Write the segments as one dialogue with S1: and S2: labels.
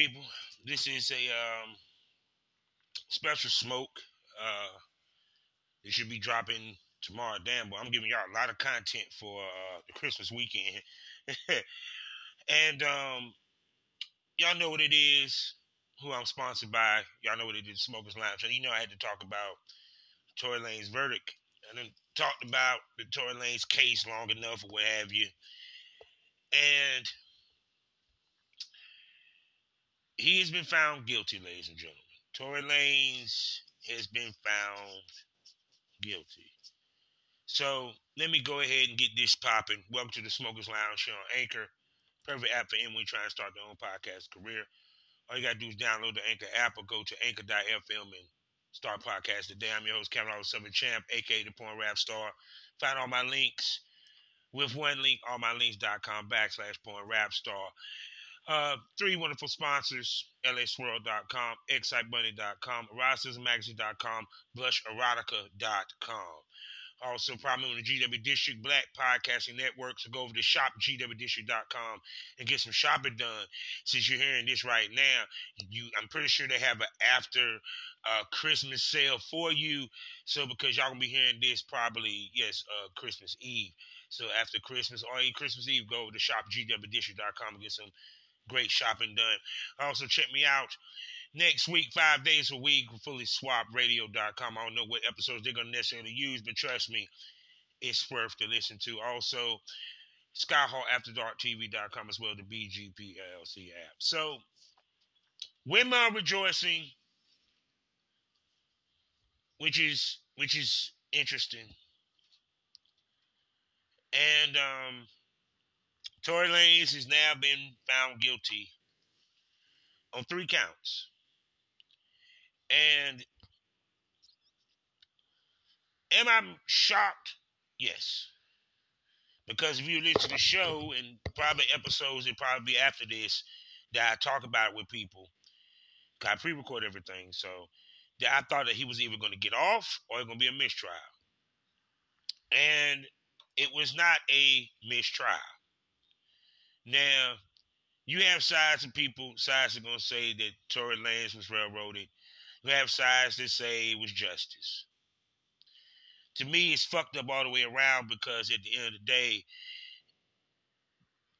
S1: People? This is a um, special smoke. Uh, it should be dropping tomorrow. Damn, but I'm giving y'all a lot of content for uh, the Christmas weekend. and um, y'all know what it is, who I'm sponsored by. Y'all know what it is, Smokers Lounge. And you know I had to talk about Tory Lanez verdict. I done talked about the Tory Lanez case long enough or what have you. And he has been found guilty, ladies and gentlemen. Tory Lanez has been found guilty. So let me go ahead and get this popping. Welcome to the Smokers Lounge here on Anchor. Perfect app for anyone trying to start their own podcast career. All you gotta do is download the Anchor app or go to anchor.fm and start podcast today. I'm your host, Kevin Southern Champ, aka the Porn Rap Star. Find all my links with one link, allmylinks.com backslash porn rap star. Uh, three wonderful sponsors, laswirl.com, excitebunny.com, eroticismmagazine.com, blusherotica.com. Also, prominent on the GW District Black Podcasting Network. So go over to shopgwdistrict.com and get some shopping done. Since you're hearing this right now, you I'm pretty sure they have an after uh, Christmas sale for you. So because y'all gonna be hearing this probably yes, uh, Christmas Eve. So after Christmas or Christmas Eve, go over to shopgwdistrict.com and get some great shopping done. Also, check me out next week, five days a week, fully radio.com. I don't know what episodes they're going to necessarily use, but trust me, it's worth to listen to. Also, SkyhawkAfterDarkTV.com as well, the BGP LLC app. So, women are rejoicing, which is which is interesting. And um Tory Lanez has now been found guilty on three counts. And am I shocked? Yes. Because if you listen to the show and probably episodes that probably be after this that I talk about it with people, I pre-record everything, so that I thought that he was either going to get off or it going to be a mistrial. And it was not a mistrial. Now, you have sides of people, sides are going to say that Tory Lanez was railroaded. You have sides that say it was justice. To me, it's fucked up all the way around because at the end of the day,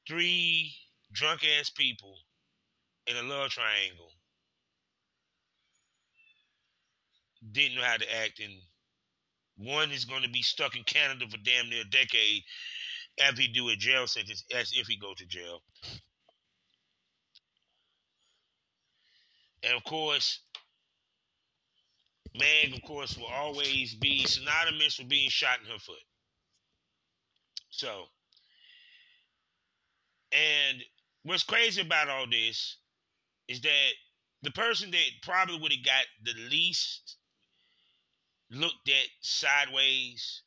S1: three drunk ass people in a love triangle didn't know how to act, and one is going to be stuck in Canada for damn near a decade after he do a jail sentence, as if he go to jail. And of course, Meg, of course, will always be synonymous with being shot in her foot. So, and what's crazy about all this is that the person that probably would have got the least looked at sideways,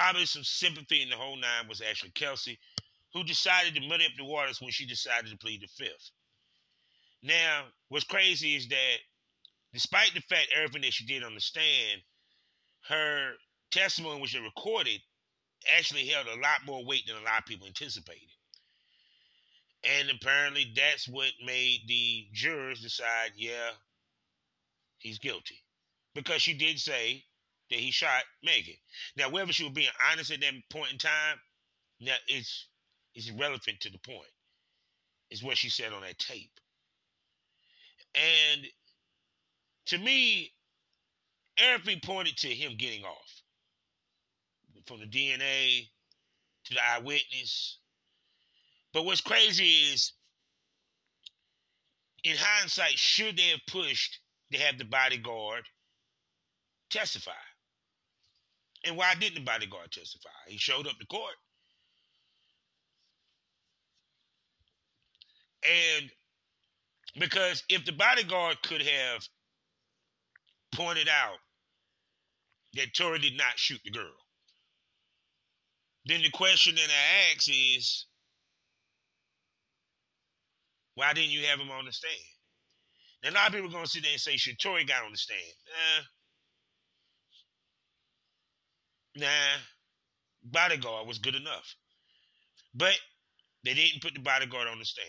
S1: probably some sympathy in the whole nine was Ashley Kelsey, who decided to muddy up the waters when she decided to plead the fifth. Now, what's crazy is that despite the fact everything that she did on the stand, her testimony, which she recorded, actually held a lot more weight than a lot of people anticipated. And apparently that's what made the jurors decide, yeah, he's guilty. Because she did say that he shot Megan. Now, whether she was being honest at that point in time, now it's it's irrelevant to the point. It's what she said on that tape. And to me, everything pointed to him getting off. From the DNA to the eyewitness. But what's crazy is, in hindsight, should they have pushed to have the bodyguard testify? And why didn't the bodyguard testify? He showed up to court. And because if the bodyguard could have pointed out that Tory did not shoot the girl, then the question that I ask is, why didn't you have him on the stand? Now, a lot of people are going to sit there and say, should Tory got on the stand? Nah. Nah. Bodyguard was good enough. But they didn't put the bodyguard on the stand.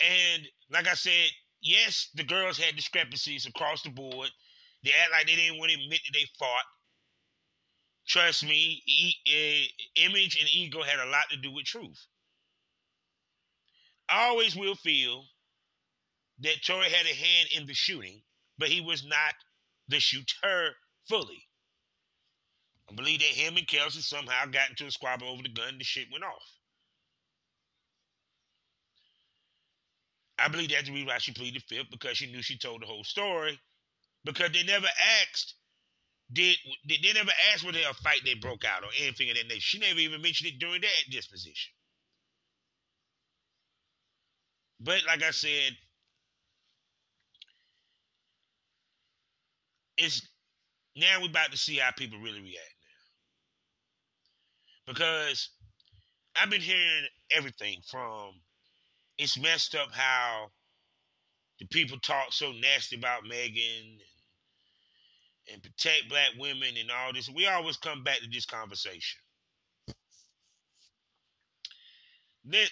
S1: And like I said, yes, the girls had discrepancies across the board. They act like they didn't want to admit that they fought. Trust me, e- e- image and ego had a lot to do with truth. I always will feel that Tory had a hand in the shooting, but he was not the shooter fully. I believe that him and Kelsey somehow got into a squabble over the gun. The shit went off. I believe that's the reason why she pleaded fifth because she knew she told the whole story. Because they never asked, did they, they never asked whether a fight they broke out or anything of that nature. She never even mentioned it during that disposition. But like I said, it's now we're about to see how people really react. Because I've been hearing everything from it's messed up how the people talk so nasty about Megan and, and protect black women and all this. We always come back to this conversation. Let,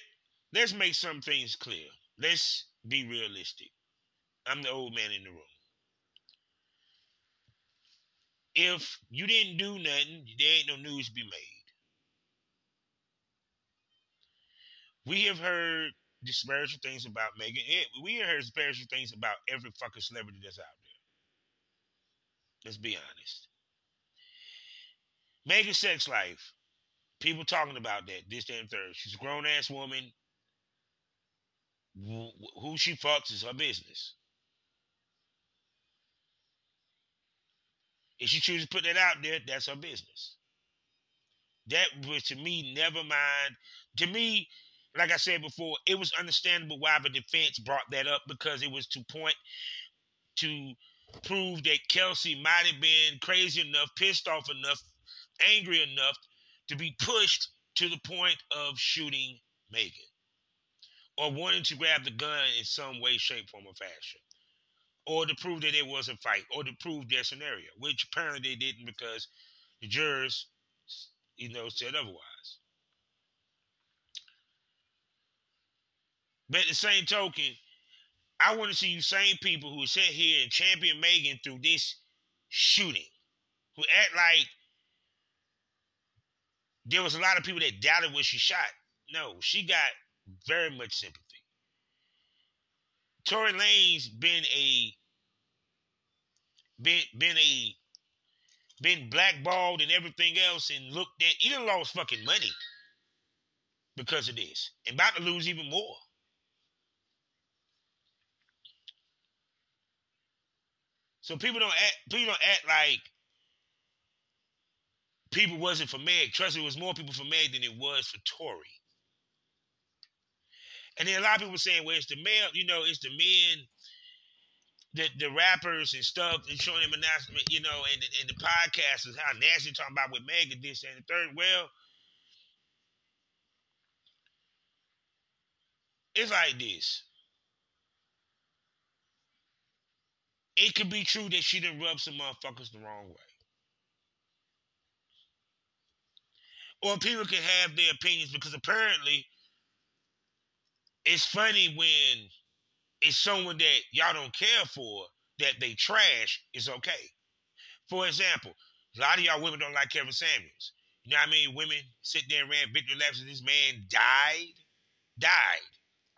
S1: let's make some things clear. Let's be realistic. I'm the old man in the room. If you didn't do nothing, there ain't no news to be made. We have heard disparaging things about Megan. we have heard disparaging things about every fucking celebrity that's out there. Let's be honest. Megan's sex life. People talking about that, this, damn third. She's a grown ass woman. Who she fucks is her business. If she chooses to put that out there, that's her business. That was to me, never mind. To me, like I said before, it was understandable why the defense brought that up because it was to point to prove that Kelsey might have been crazy enough, pissed off enough, angry enough to be pushed to the point of shooting Megan or wanting to grab the gun in some way, shape, form, or fashion. Or to prove that it was a fight, or to prove their scenario, which apparently they didn't because the jurors you know, said otherwise. But at the same token, I want to see you same people who sit here and champion Megan through this shooting, who act like there was a lot of people that doubted what she shot. No, she got very much sympathy. Tory Lanez been a been been a been blackballed and everything else and looked at even lost fucking money because of this. And about to lose even more. So people don't act people don't act like people wasn't for Meg. Trust me, it was more people for Meg than it was for Tory. And then a lot of people saying, well, it's the male, you know, it's the men, the the rappers and stuff, and showing them announcement, you know, and, and the podcasters, how nasty talking about with Meg and this and the third. Well, it's like this. It could be true that she didn't rub some motherfuckers the wrong way. Or people can have their opinions because apparently it's funny when it's someone that y'all don't care for that they trash is okay. For example, a lot of y'all women don't like Kevin Samuels. You know how I mean? Women sit there and ran victory laps and this man died. Died.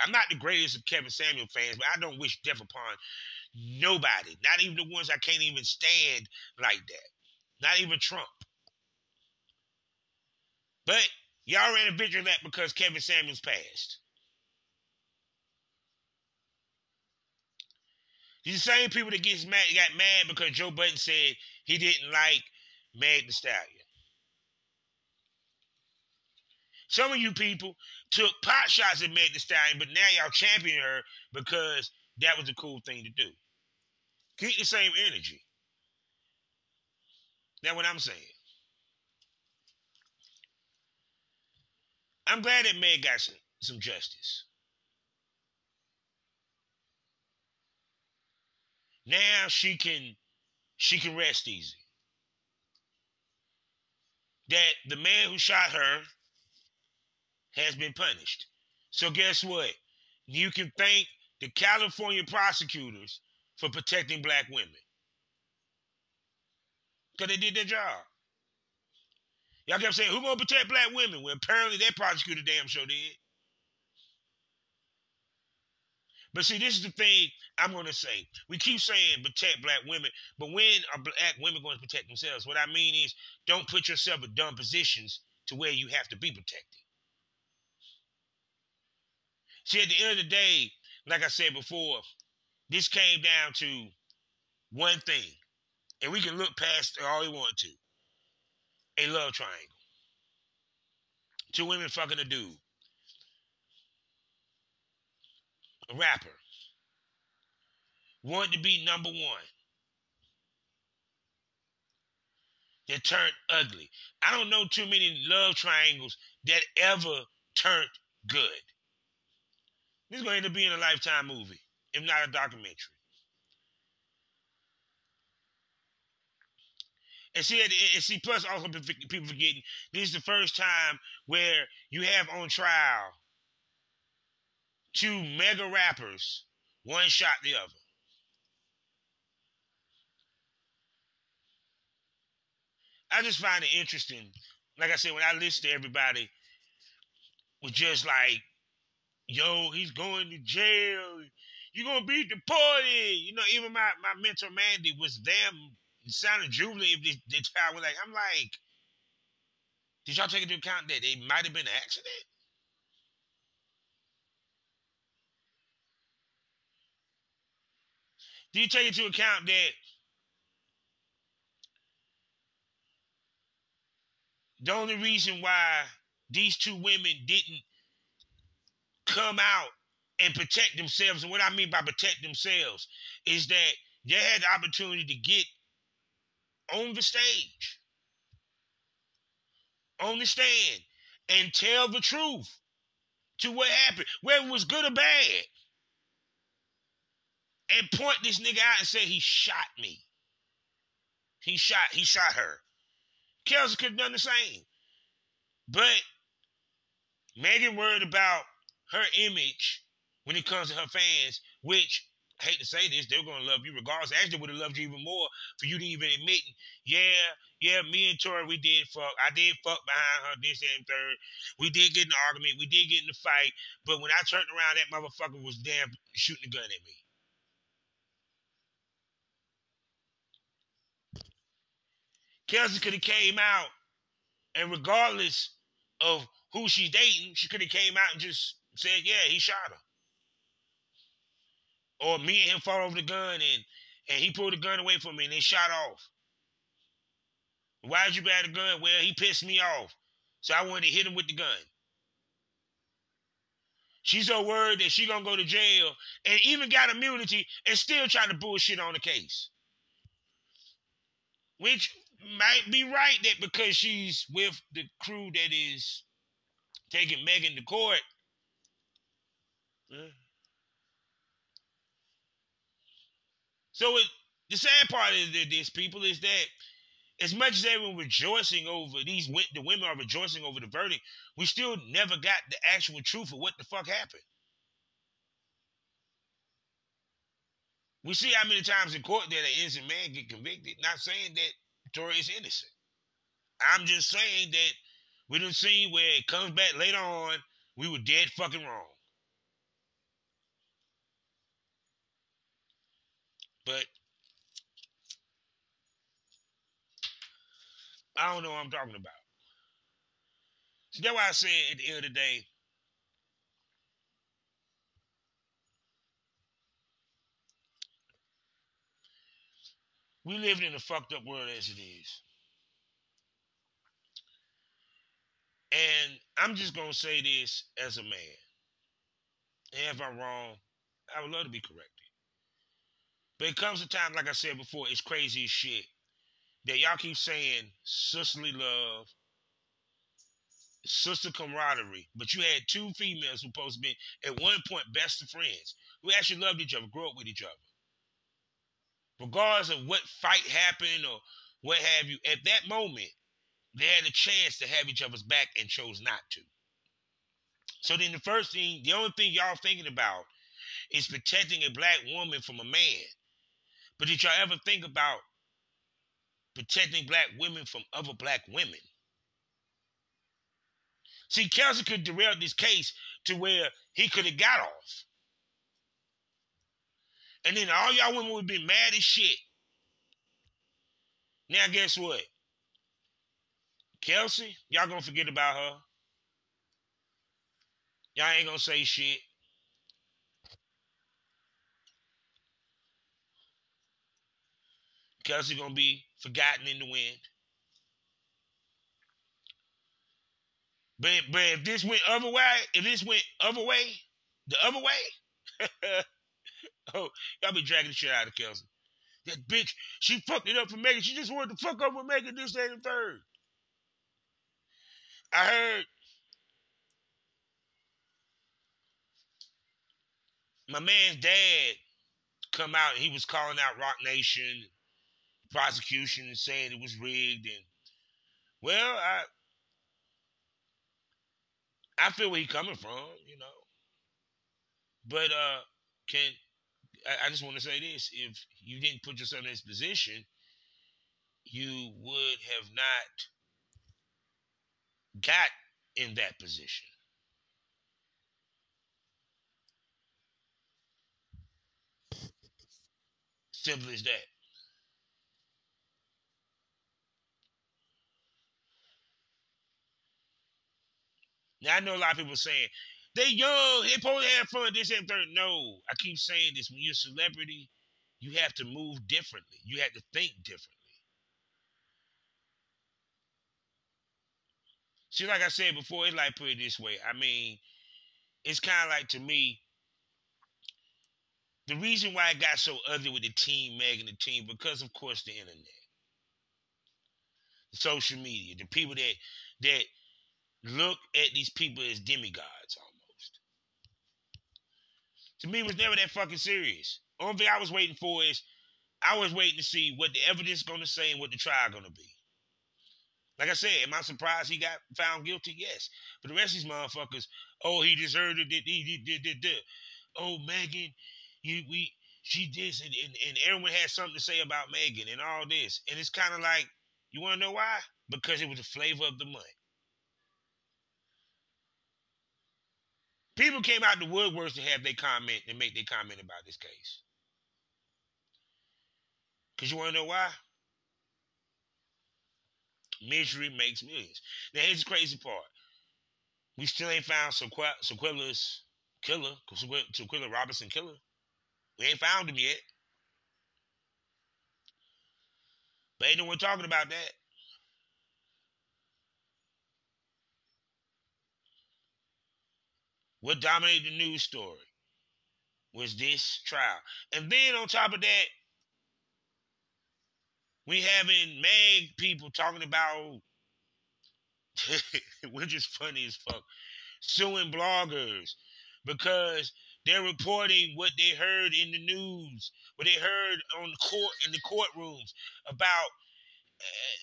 S1: I'm not the greatest of Kevin Samuel fans, but I don't wish death upon nobody. Not even the ones I can't even stand like that. Not even Trump. But y'all ran a victory lap because Kevin Samuels passed. These same people that gets mad got mad because Joe Budden said he didn't like Meg the Stallion. Some of you people took pot shots at Meg the Stallion, but now y'all champion her because that was a cool thing to do. Keep the same energy. That's what I'm saying. I'm glad that Meg got some, some justice. Now she can she can rest easy. That the man who shot her has been punished. So guess what? You can thank the California prosecutors for protecting black women. Because they did their job. Y'all kept saying, who gonna protect black women? Well, apparently that prosecutor damn sure did. But see, this is the thing I'm to say. We keep saying protect black women, but when are black women going to protect themselves? What I mean is, don't put yourself in dumb positions to where you have to be protected. See, at the end of the day, like I said before, this came down to one thing, and we can look past all we want to a love triangle. Two women fucking a dude. A rapper. Wanted to be number one. That turned ugly. I don't know too many love triangles that ever turned good. This is going to end up being a lifetime movie, if not a documentary. And see, and see, plus also people forgetting this is the first time where you have on trial two mega rappers, one shot the other. I just find it interesting. Like I said, when I listen to everybody, was just like, yo, he's going to jail. You're gonna be deported. You know, even my, my mentor Mandy was damn sounded jubilant if this, this child was like, I'm like, did y'all take into account that it might have been an accident? Do you take into account that the only reason why these two women didn't come out and protect themselves, and what I mean by protect themselves, is that they had the opportunity to get on the stage, on the stand, and tell the truth to what happened, whether it was good or bad. And point this nigga out and say he shot me. He shot, he shot her. Kelsey could have done the same. But Megan worried about her image when it comes to her fans, which I hate to say this, they're gonna love you regardless. Angela would have loved you even more for you to even admit, yeah, yeah, me and Tory, we did fuck. I did fuck behind her, this and third. We did get in an argument, we did get in a fight, but when I turned around, that motherfucker was damn shooting a gun at me. Kelsey could have came out, and regardless of who she's dating, she could have came out and just said, "Yeah, he shot her." Or me and him fought over the gun, and and he pulled the gun away from me, and they shot off. Why'd you grab the gun? Well, he pissed me off, so I wanted to hit him with the gun. She's so worried that she gonna go to jail and even got immunity and still trying to bullshit on the case. Which might be right that because she's with the crew that is taking Megan to court. So it, the sad part of this, people, is that as much as everyone rejoicing over these, the women are rejoicing over the verdict, we still never got the actual truth of what the fuck happened. We see how many times in court that an innocent man get convicted. Not saying that Tory is innocent. I'm just saying that we didn't see where it comes back later on, we were dead fucking wrong. But I don't know what I'm talking about. So that's why I said at the end of the day, we live in a fucked up world as it is. And I'm just gonna say this as a man. And if I'm wrong, I would love to be corrected. But it comes a time, like I said before, it's crazy as shit that y'all keep saying sisterly love, sister camaraderie, but you had two females who supposed to be at one point best of friends who actually loved each other, grew up with each other. Regardless of what fight happened or what have you, at that moment, they had a chance to have each other's back and chose not to. So then the first thing, the only thing y'all thinking about is protecting a black woman from a man. But did y'all ever think about protecting black women from other black women? See, Kelsey could derail this case to where he could have got off. And then all y'all women would be mad as shit. Now, guess what? Kelsey, y'all gonna forget about her. Y'all ain't gonna say shit. Kelsey gonna be forgotten in the wind. But, but if this went other way, if this went other way, the other way, oh, y'all be dragging the shit out of Kelsey. That bitch, she fucked it up for Megan. She just wanted to fuck up with Megan this, day and third. I heard my man's dad come out and he was calling out Roc Nation, prosecution, saying it was rigged. And well, I I feel where he's coming from, you know. But uh, can I, I just want to say this: if you didn't put yourself in this position, you would have not got in that position. Simple as that. Now I know a lot of people saying they young, they supposed to have fun, this and third. No, I keep saying this. When you're a celebrity, you have to move differently. You have to think differently. See, like I said before, it's like put it this way. I mean, it's kind of like to me, the reason why it got so ugly with the team, Meg and the team, because of course the internet, the social media, the people that that look at these people as demigods almost. To me, it was never that fucking serious. Only thing I was waiting for is I was waiting to see what the evidence going to say and what the trial going to be. Like I said, am I surprised he got found guilty? Yes. But the rest of these motherfuckers, oh, he deserved it. He, did, did, did. Oh, Megan, you we she did, and, and, and everyone had something to say about Megan and all this. And it's kind of like, you want to know why? Because it was the flavor of the month. People came out the woodworks to have their comment and make their comment about this case. Because you want to know why? Misery makes millions. Now, here's the crazy part. We still ain't found Sequilla's killer, Sequilla Robinson killer. We ain't found him yet. But ain't no one talking about that. What dominated the news story was this trial. And then on top of that, we having Meg people talking about, which is funny as fuck, suing bloggers because they're reporting what they heard in the news, what they heard on the court in the courtrooms about uh,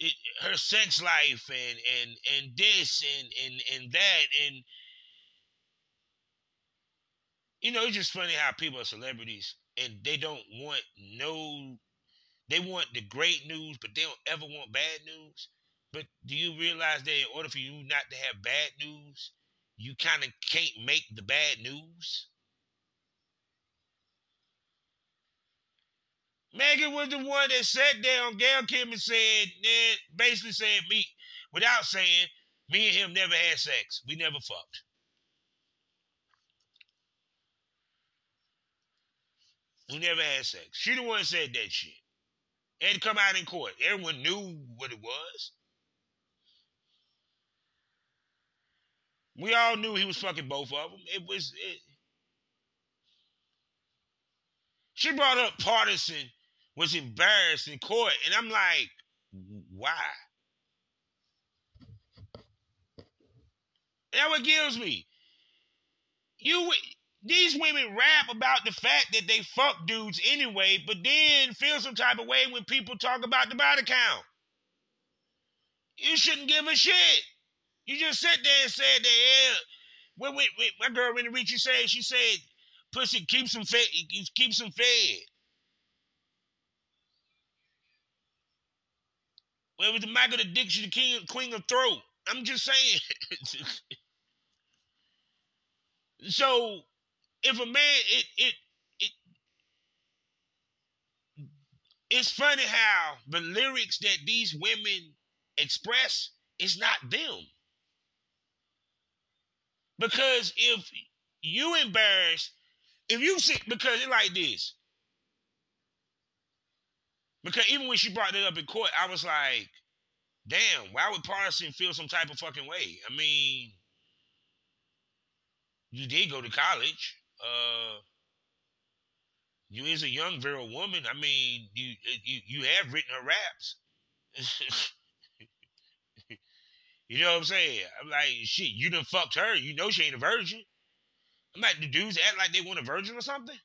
S1: it, her sex life and and and this and and and that and you know, it's just funny how people are celebrities and they don't want no, they want the great news, but they don't ever want bad news. But do you realize that in order for you not to have bad news, you kind of can't make the bad news? Megan was the one that sat there on Gayle King and said, then basically said me, without saying, me and him never had sex. We never fucked. Who never had sex. She the one said that shit. To come out in court. Everyone knew what it was. We all knew he was fucking both of them. It was. It. She brought up Pardison was embarrassed in court, and I'm like, why? That what kills me. You these women rap about the fact that they fuck dudes anyway, but then feel some type of way when people talk about the body count. You shouldn't give a shit. You just sit there and said that, yeah. When, when, when my girl Renni Rucci said, she said, pussy keeps them fed, keeps them fed. Well, it the Michael the Dixie, the king, queen of throat. I'm just saying. so if a man it it it it's funny how the lyrics that these women express is not them. Because if you embarrass, if you see, because it's like this. Because even when she brought it up in court, I was like, damn, why would Pardison feel some type of fucking way? I mean, you did go to college uh, you is a young virile woman. I mean, you you you have written her raps. you know what I'm saying? I'm like, shit, you done fucked her. You know she ain't a virgin. I'm like, the dudes act like they want a virgin or something.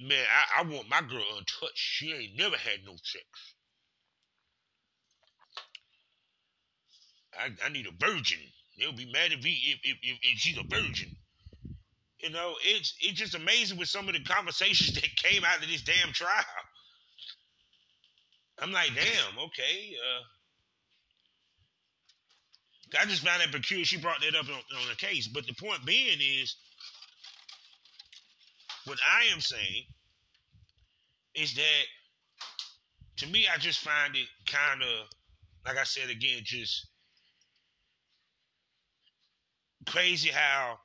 S1: Man, I, I want my girl untouched. She ain't never had no sex. I, I need a virgin. They'll be mad if, he, if, if, if she's a virgin. You know, it's it's just amazing with some of the conversations that came out of this damn trial. I'm like, damn, okay. Uh, I just found that peculiar. She brought that up on, on the case. But the point being is, what I am saying is that to me, I just find it kind of, like I said again, just crazy how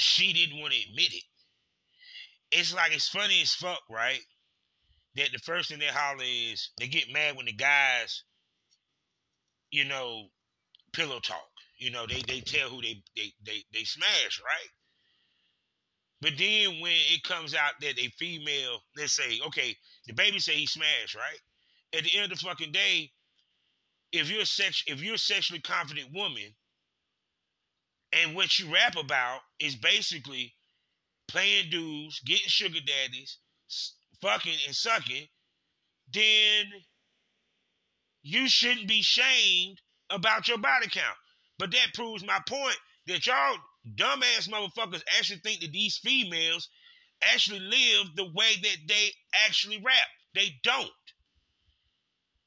S1: she didn't want to admit it. It's like it's funny as fuck, right? That the first thing they holler is they get mad when the guys, you know, pillow talk. You know, they they tell who they they they they smash, right? But then when it comes out that a female, let's say, okay, the baby say he smashed, right? At the end of the fucking day, if you're sex if you're a sexually confident woman and what you rap about is basically playing dudes, getting sugar daddies, fucking and sucking, then you shouldn't be shamed about your body count. But that proves my point that y'all dumbass motherfuckers actually think that these females actually live the way that they actually rap. They don't.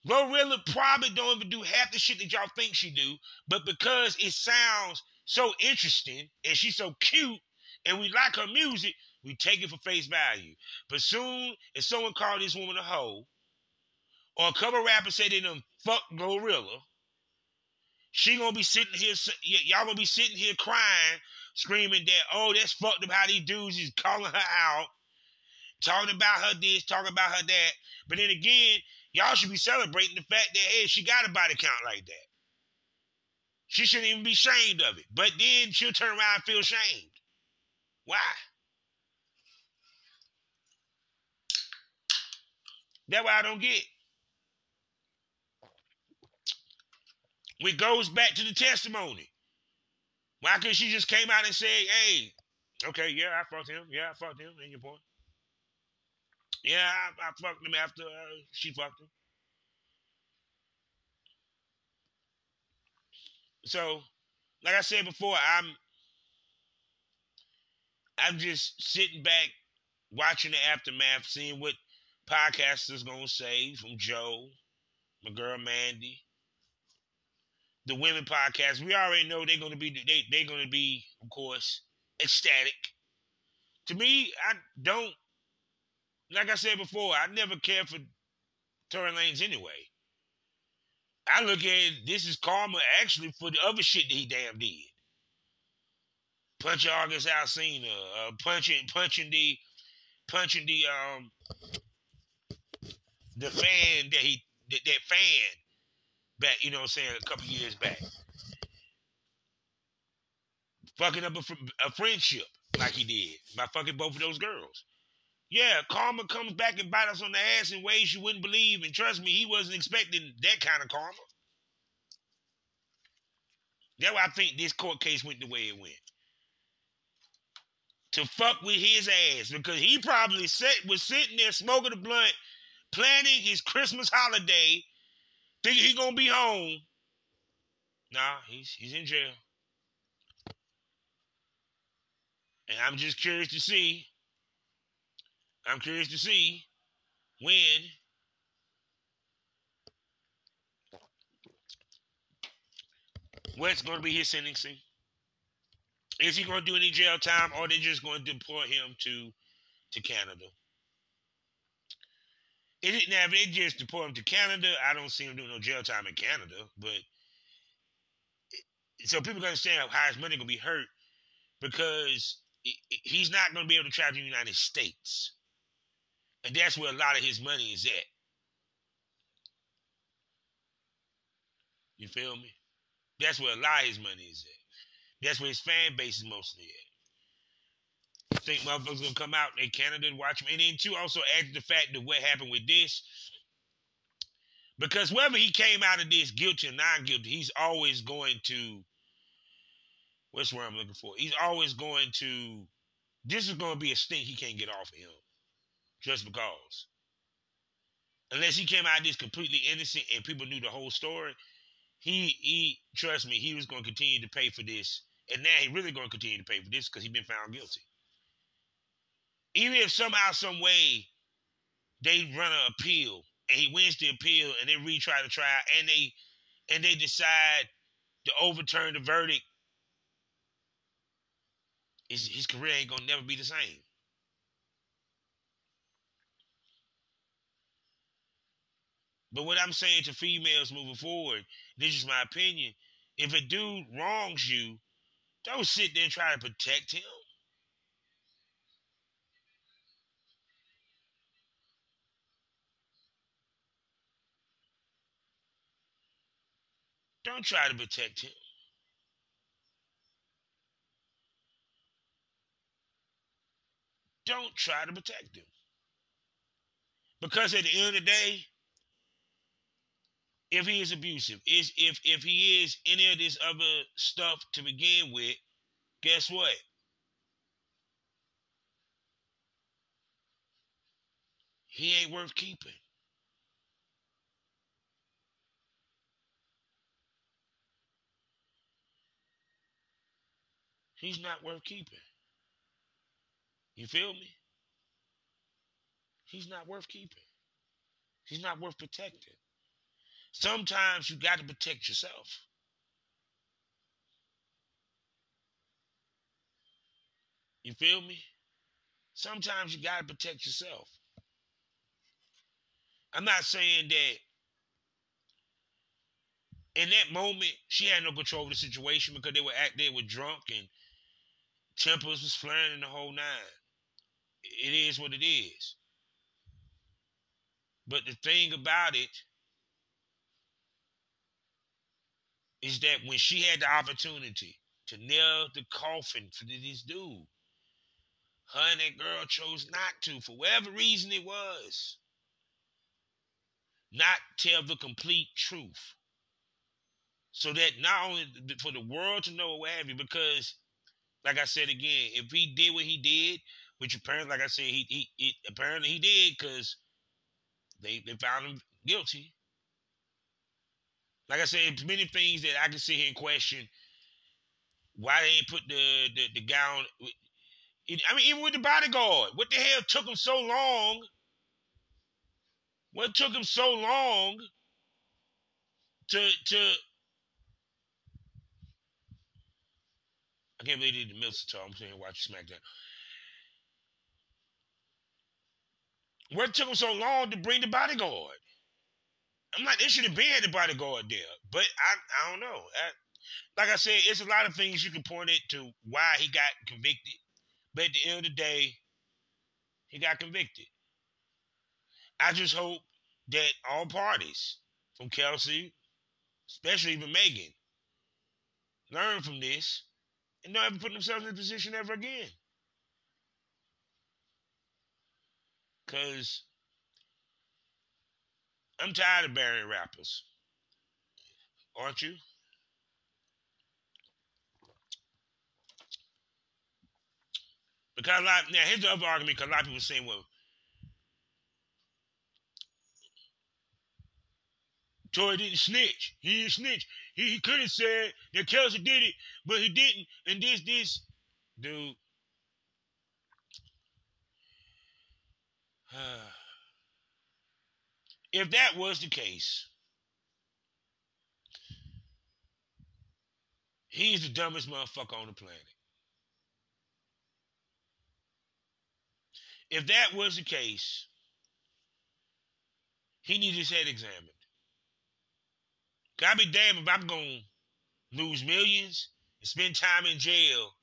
S1: Glorilla probably don't even do half the shit that y'all think she do, but because it sounds so interesting and she's so cute and we like her music, we take it for face value. But soon if someone called this woman a hoe, or a couple rappers say they done fuck Glorilla, she gonna be sitting here, y'all gonna be sitting here crying, screaming that, oh, that's fucked up how these dudes is calling her out, talking about her this, talking about her that. But then again, y'all should be celebrating the fact that, hey, she got a body count like that. She shouldn't even be ashamed of it. But then she'll turn around and feel shamed. Why? That's why I don't get. Which goes back to the testimony. Why couldn't she just came out and say, hey, okay, yeah, I fucked him. Yeah, I fucked him. In your point. Yeah, I, I fucked him after uh, she fucked him. So, like I said before, I'm I'm just sitting back, watching the aftermath, seeing what podcasters gonna say from Joe, my girl Mandy, the women podcast. We already know they're gonna be they they're gonna be, of course, ecstatic. To me, I don't like I said before, I never cared for Tory Lanez anyway. I look at this is karma actually for the other shit that he damn did. Punching August Alsina, uh, punching punching the punching the um the fan that he that, that fan back, you know what I'm saying, a couple years back. Fucking up a, a friendship like he did by fucking both of those girls. Yeah, karma comes back and bites us on the ass in ways you wouldn't believe. And trust me, he wasn't expecting that kind of karma. That's why I think this court case went the way it went. To fuck with his ass because he probably was sitting there smoking a blunt, planning his Christmas holiday, thinking he gonna be home. Nah, he's he's in jail. And I'm just curious to see I'm curious to see when what's going to be his sentencing. Is he going to do any jail time, or they're just going to deport him to to Canada? It now? If they just deport him to Canada, I don't see him doing no jail time in Canada. But so people can understand how his money going to be hurt because he's not going to be able to travel to the United States. And that's where a lot of his money is at. You feel me? That's where a lot of his money is at. That's where his fan base is mostly at. Think motherfuckers gonna come out in Canada and watch him. And then too also add to the fact that what happened with this. Because whether he came out of this guilty or non guilty, he's always going to what's where I'm looking for? He's always going to this is gonna be a stink he can't get off of him just because. Unless he came out this completely innocent and people knew the whole story, he he trust me, he was going to continue to pay for this, and now he really going to continue to pay for this because he been found guilty. Even if somehow, some way, they run an appeal and he wins the appeal and they retry the trial and they and they decide to overturn the verdict, his, his career ain't gonna never be the same. But what I'm saying to females moving forward, this is my opinion. If a dude wrongs you, don't sit there and try to protect him. Don't try to protect him. Don't try to protect him. Because at the end of the day, if he is abusive, is if if he is any of this other stuff to begin with, guess what? He ain't worth keeping. He's not worth keeping. You feel me? He's not worth keeping. He's not worth protecting. Sometimes you got to protect yourself. You feel me? Sometimes you got to protect yourself. I'm not saying that in that moment she had no control of the situation because they were act they were drunk and tempers was flaring in the whole nine. It is what it is. But the thing about it is that when she had the opportunity to nail the coffin for this dude, her and that girl chose not to, for whatever reason it was, not tell the complete truth. So that not only for the world to know what have you, because like I said again, if he did what he did, which apparently, like I said, he he, he apparently he did because they they found him guilty. Like I said, many things that I can sit here and question why they ain't put the the, the on. I mean, even with the bodyguard, what the hell took him so long? What took him so long to to? I can't believe he did the Milton I'm saying watch SmackDown. What took him so long to bring the bodyguard? I'm like, they should have been had the bodyguard there. But I, I don't know. I, like I said, it's a lot of things you can point it to why he got convicted. But at the end of the day, he got convicted. I just hope that all parties, from Kelsey, especially even Megan, learn from this and don't ever put themselves in a position ever again. Because I'm tired of burying rappers. Aren't you? Because a lot, now here's the other argument because a lot of people saying, well, Tory didn't snitch. He didn't snitch. He, he could have said that Kelsey did it, but he didn't. And this, this, dude, if that was the case, he's the dumbest motherfucker on the planet. If that was the case, he needs his head examined. God be damned if I'm going to lose millions and spend time in jail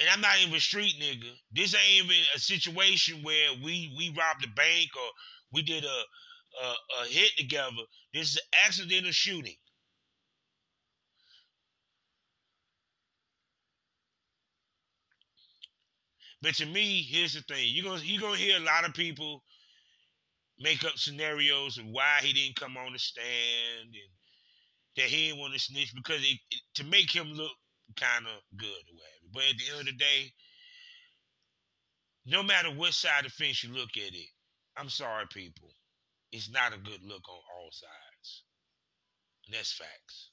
S1: and I'm not even a street nigga. This ain't even a situation where we we robbed a bank or we did a a, a hit together. This is an accidental shooting. But to me, here's the thing: you're gonna you're gonna hear a lot of people make up scenarios of why he didn't come on the stand and that he didn't want to snitch because it, it, to make him look kind of good whatever. But at the end of the day, no matter what side of the fence you look at it, I'm sorry, people. It's not a good look on all sides. And that's facts.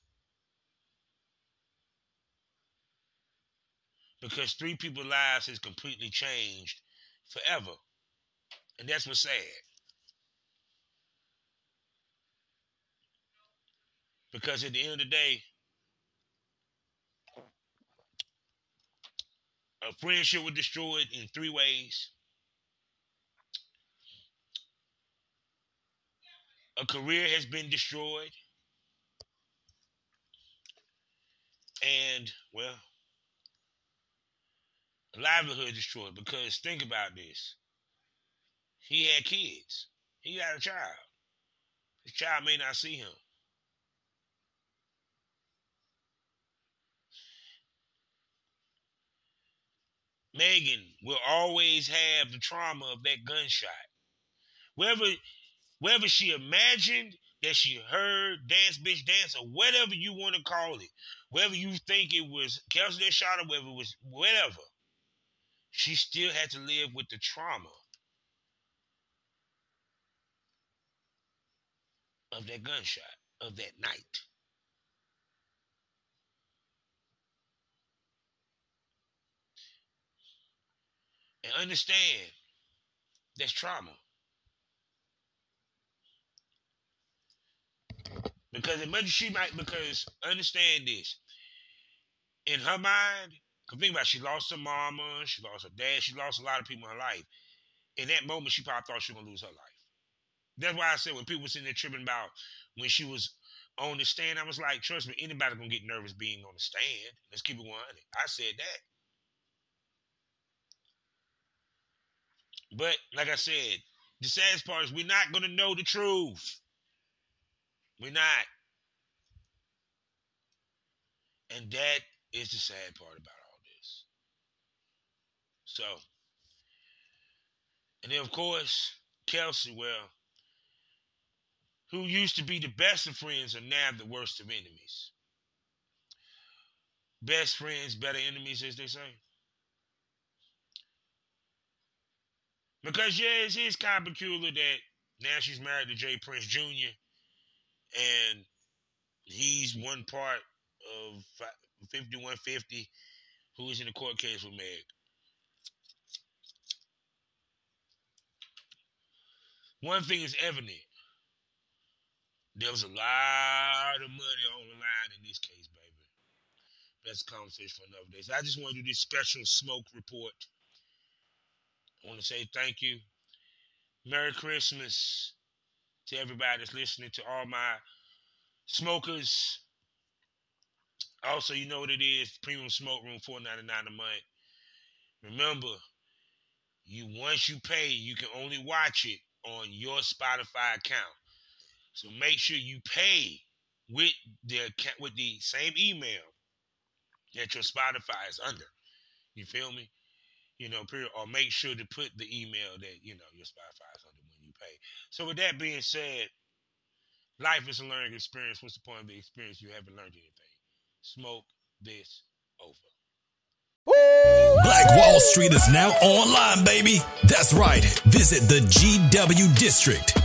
S1: Because three people's lives has completely changed forever. And that's what's sad. Because at the end of the day, A friendship was destroyed in three ways. A career has been destroyed. And, well, a livelihood destroyed because think about this. He had kids. He had a child. His child may not see him. Megan will always have the trauma of that gunshot. Whether, whether she imagined that she heard dance bitch dance or whatever you want to call it, whether you think it was Kelsey that shot her, whether it was whatever, she still had to live with the trauma of that gunshot, of that night. And understand that's trauma. Because as much she might, because understand this, in her mind, because think about it, she lost her mama, she lost her dad, she lost a lot of people in her life. In that moment, she probably thought she was gonna lose her life. That's why I said when people were sitting there tripping about when she was on the stand, I was like, trust me, anybody gonna get nervous being on the stand. Let's keep it 100. I said that. But like I said, the saddest part is we're not gonna know the truth. We're not. And that is the sad part about all this. So, and then of course, Kelsey, well, who used to be the best of friends are now the worst of enemies. Best friends, better enemies, as they say. Because yeah, it is kind of peculiar that now she's married to Jay Prince Jr. and he's one part of 5150 who is in the court case with Meg. One thing is evident. There was a lot of money on the line in this case, baby. That's a conversation for another day. So I just want to do this special smoke report. Want to say thank you. Merry Christmas to everybody that's listening, to all my smokers. Also, you know what it is, Premium Smoke Room, four ninety nine a month. Remember, you once you pay, you can only watch it on your Spotify account. So make sure you pay with the account, with the same email that your Spotify is under. You feel me? You know, period. Or make sure to put the email that you know your Spotify is under when you pay. So with that being said, life is a learning experience. What's the point of the experience? You haven't learned anything. Smoke this over.
S2: Black Wall Street is now online, baby. That's right. Visit the GW District.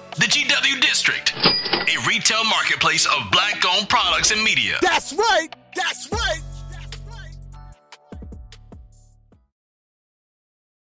S2: The GW District, a retail marketplace of black owned products and media.
S3: That's right. That's right.